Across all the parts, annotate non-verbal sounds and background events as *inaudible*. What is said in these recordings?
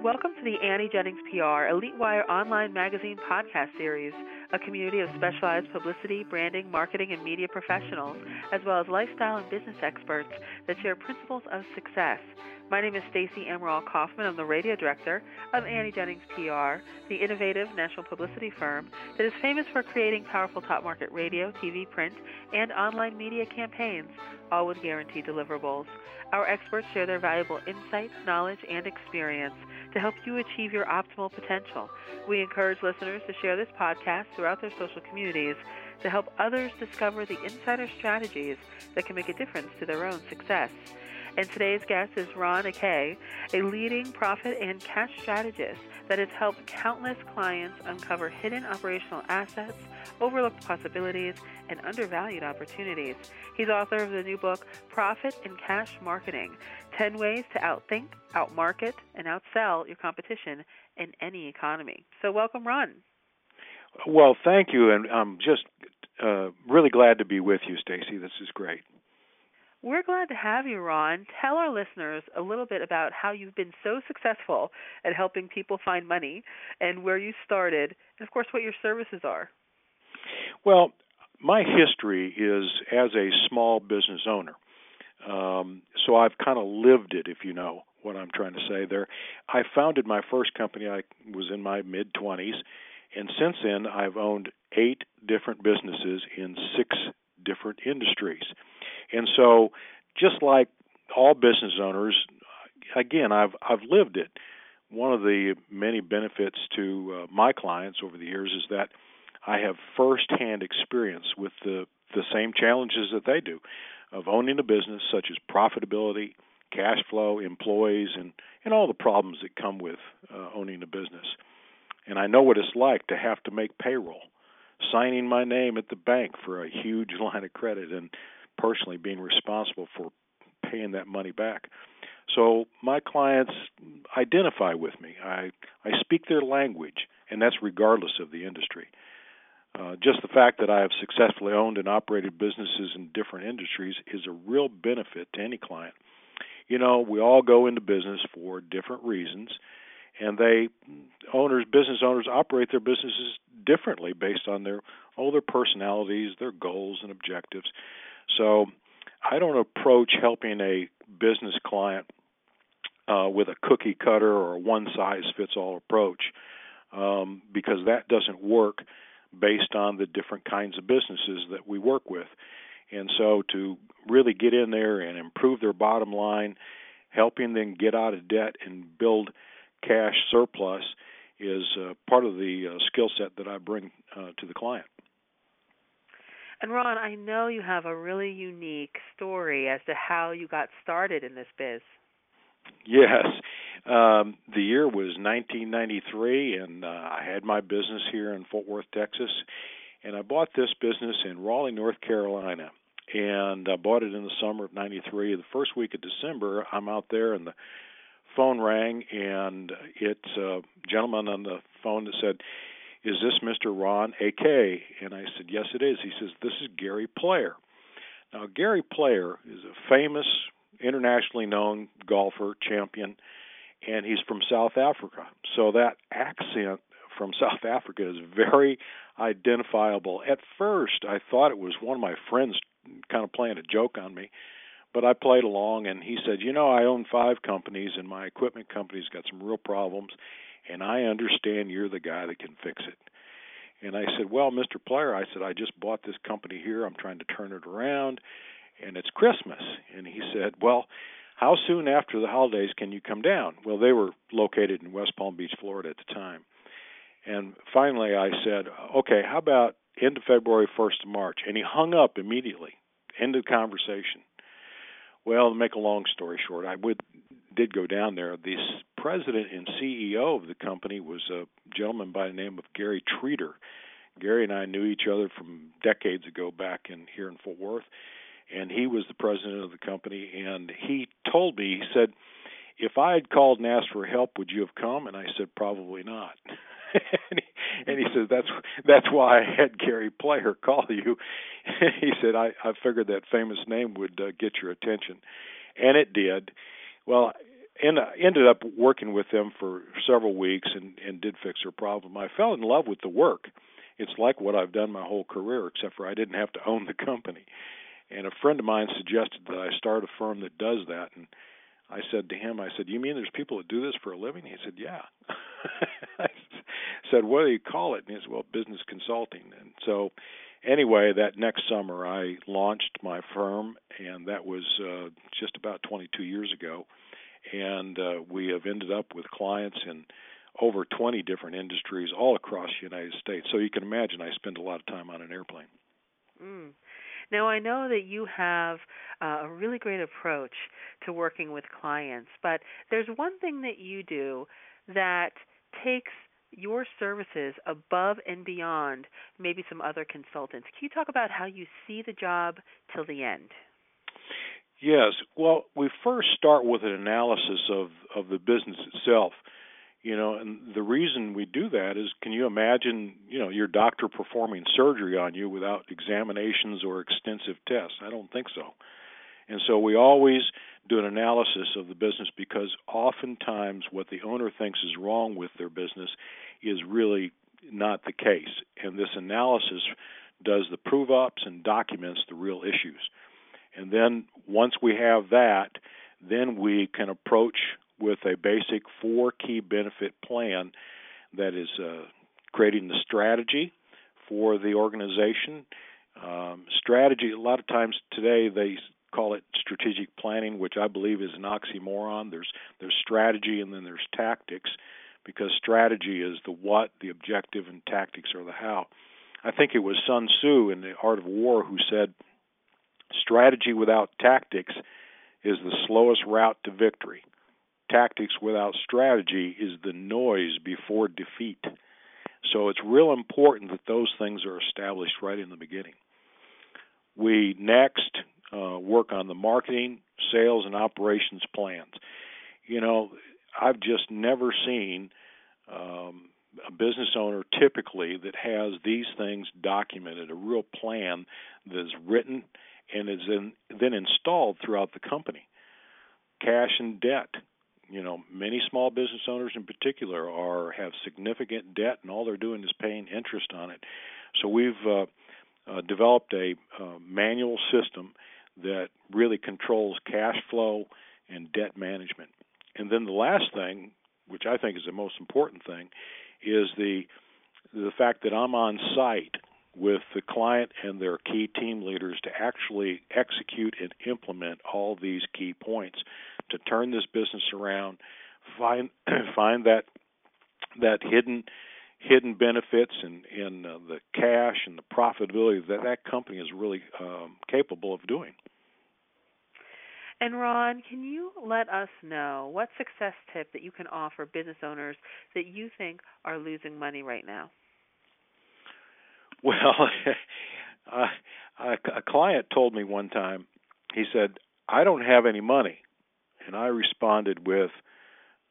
Welcome to the Annie Jennings PR Elite Wire online magazine podcast series, a community of specialized publicity, branding, marketing, and media professionals, as well as lifestyle and business experts that share principles of success. My name is Stacy Emerald Kaufman. I'm the radio director of Annie Jennings PR, the innovative national publicity firm that is famous for creating powerful top market radio, TV, print, and online media campaigns, all with guaranteed deliverables. Our experts share their valuable insights, knowledge, and experience to help you achieve your optimal potential. We encourage listeners to share this podcast throughout their social communities to help others discover the insider strategies that can make a difference to their own success. And today's guest is Ron Hequet, a leading profit and cash strategist that has helped countless clients uncover hidden operational assets, overlooked possibilities, and undervalued opportunities. He's author of the new book, Profit and Cash Marketing 10 Ways to Outthink, Outmarket, and Outsell Your Competition in Any Economy. So, welcome, Ron. Well, thank you, and I'm just uh, really glad to be with you, Stacy. This is great. We're glad to have you, Ron. Tell our listeners a little bit about how you've been so successful at helping people find money and where you started, and of course, what your services are. Well, my history is as a small business owner. Um, so I've kind of lived it, if you know what I'm trying to say there. I founded my first company, I was in my mid 20s, and since then I've owned eight different businesses in six different industries. And so, just like all business owners, again, I've I've lived it. One of the many benefits to uh, my clients over the years is that I have firsthand experience with the the same challenges that they do of owning a business, such as profitability, cash flow, employees, and and all the problems that come with uh, owning a business. And I know what it's like to have to make payroll, signing my name at the bank for a huge *laughs* line of credit, and personally being responsible for paying that money back. So my clients identify with me. I I speak their language, and that's regardless of the industry. Uh, just the fact that I have successfully owned and operated businesses in different industries is a real benefit to any client. You know, we all go into business for different reasons, and they owners, business owners, operate their businesses differently based on their all their personalities, their goals and objectives. So I don't approach helping a business client uh, with a cookie cutter or a one size fits all approach um, because that doesn't work based on the different kinds of businesses that we work with. And so to really get in there and improve their bottom line, helping them get out of debt and build cash surplus is uh, part of the uh, skill set that I bring uh, to the client. And Ron, I know you have a really unique story as to how you got started in this biz. Yes. Um, the year was 1993, and uh, I had my business here in Fort Worth, Texas. And I bought this business in Raleigh, North Carolina. And I bought it in the summer of 93. The first week of December, I'm out there, and the phone rang, and it's a gentleman on the phone that said, is this Mr. Ron Hequet? And I said, Yes, it is. He says, This is Gary Player. Now, Gary Player is a famous, internationally known golfer, champion, and he's from South Africa. So that accent from *laughs* South Africa is very identifiable. At first, I thought it was one of my friends kind of playing a joke on me, but I played along, and he said, You know, I own five companies, and my equipment company's got some real problems and I understand you're the guy that can fix it. And I said, Well, Mr. Player, I said, I just bought this company here. I'm trying to turn it around, and it's Christmas. And he said, Well, how soon after the holidays can you come down? Well, they were located in West Palm Beach, Florida at the time. And finally, I said, Okay, how about end of February, 1st of March? And he hung up immediately. End of the conversation. Well, to make a long story short, I would did go down there. The president and CEO of the company was a gentleman by the name of Gary Treater. Gary and I knew each other from decades ago back in here in Fort Worth, and he was the president of the company. And he told me, he said, "If I had called and asked for help, would you have come?" And I said, "Probably not." *laughs* and, he, and he says, "That's that's why I had Gary Player call you." *laughs* he said, "I I figured that famous name would uh, get your attention." and it did. Well, and I ended up working with them for several weeks and and did fix their problem. I fell in love with the work. It's like what I've done my whole career, except for I didn't have to own the company. And a friend of mine suggested that I start a firm that does that, and I said to him, I said, "You mean there's people that do this for a living?" He said, "Yeah." *laughs* I said, "What do you call it?" And he said, "Well, business consulting." And so, anyway, that next summer I launched my firm, and that was uh, just about 22 years ago. And uh, we have ended up with clients in over 20 different industries all across the United States. So you can imagine I spend a lot of time on an airplane. Mm. Now, I know that you have uh, a really great approach to working with clients, but there's one thing that you do that takes your services above and beyond maybe some other consultants. Can you talk about how you see the job till the end? Yes. Well, we first start with an analysis of, of the business itself you know and the reason we do that is can you imagine you know your doctor performing surgery on you without examinations or extensive tests i don't think so and so we always do an analysis of the business because oftentimes what the owner thinks is wrong with their business is really not the case and this analysis does the prove ups and documents the real issues and then once we have that then we can approach with a basic four key benefit plan that is uh, creating the strategy for the organization. Um, strategy, a lot of times today they call it strategic planning, which I believe is an oxymoron. There's there's strategy and then there's tactics, because strategy is the what, the objective, and tactics are the how. I think it was Sun Tzu in the Art of War who said, "Strategy without tactics is the slowest route to victory." tactics without strategy is the noise before defeat. So it's real important that those things are established right in the beginning. We next uh, work on the marketing, sales, and operations plans. You know, I've just never seen um, a business owner typically that has these things documented, a real plan that is written and is in, then installed throughout the company. Cash and debt you know many small business owners in particular are have significant debt and all they're doing is paying interest on it so we've uh, uh, developed a uh, manual system that really controls cash flow and debt management. And then the last thing which I think is the most important thing is the the fact that I'm on site with the client and their key team leaders to actually execute and implement all these key points to turn this business around, find *clears throat* find that that hidden hidden benefits and in, in uh, the cash and the profitability that that company is really um, capable of doing. And Ron, can you let us know what success tip that you can offer business owners that you think are losing money right now? Well, *laughs* uh, a, a client told me one time. He said, "I don't have any money," and I responded with,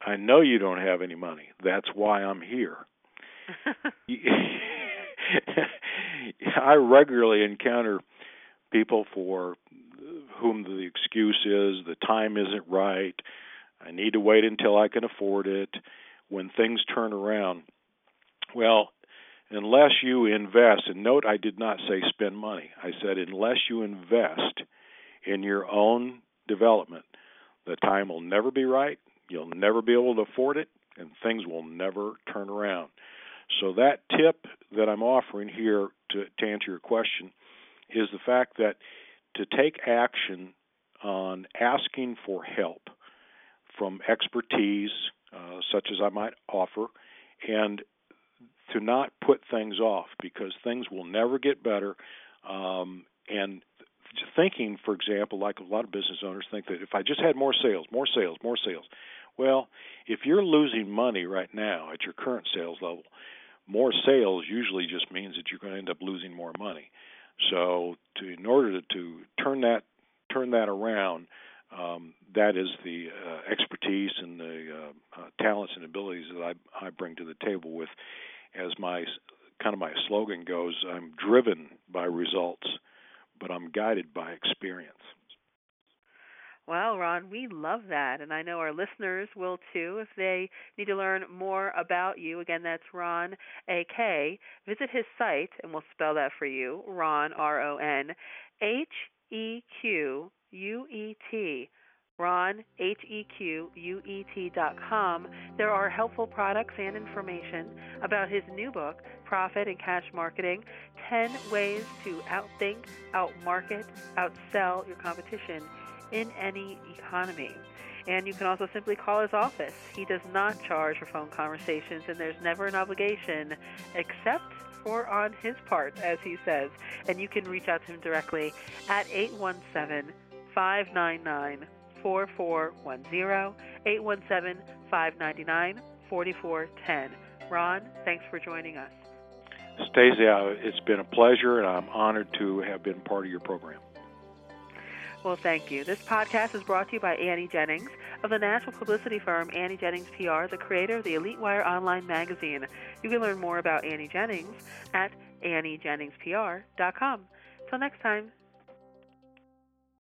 "I know you don't have any money. That's why I'm here." *laughs* I regularly encounter people for whom the excuse is the time isn't right. I need to wait until I can afford it. When things turn around, well, unless you invest, and note I did not say spend money, I said unless you invest in your own development, the time will never be right, you'll never be able to afford it, and things will never turn around. So, that tip that I'm offering here to, to answer your question is the fact that to take action on asking for help from expertise, uh, such as I might offer, and to not put things off because things will never get better. Um, and thinking, for example, like a lot of business owners think that if I just had more sales, more sales, more sales. Well, if you're losing money right now at your current sales level, more sales usually just means that you're going to end up losing more money. So, to, in order to, to turn that turn that around, um, that is the uh, expertise and the uh, uh, talents and abilities that I, I bring to the table with as my kind of my slogan goes, I'm driven by results, but I'm guided by experience. Well, Ron, we love that, and I know our listeners will too if they need to learn more about you. Again, that's Ron A K. Visit his site, and we'll spell that for you. Ron R O N H E Q U E T. Ron H E Q U E T dot com. There are helpful products and information about his new book, Profit and Cash Marketing: Ten Ways to Outthink, Outmarket, Outsell Your Competition in any economy. And you can also simply call his office. He does not charge for phone conversations, and there's never an obligation except for on his part, as he says. And you can reach out to him directly at 817 599 4410, 817 599 4410. Ron, thanks for joining us. Stacy, uh, it's been a pleasure, and I'm honored to have been part of your program. Well, thank you. This podcast is brought to you by Annie Jennings of the national publicity firm Annie Jennings PR, the creator of the Elite Wire online magazine. You can learn more about Annie Jennings at AnnieJenningsPR.com. Till next time,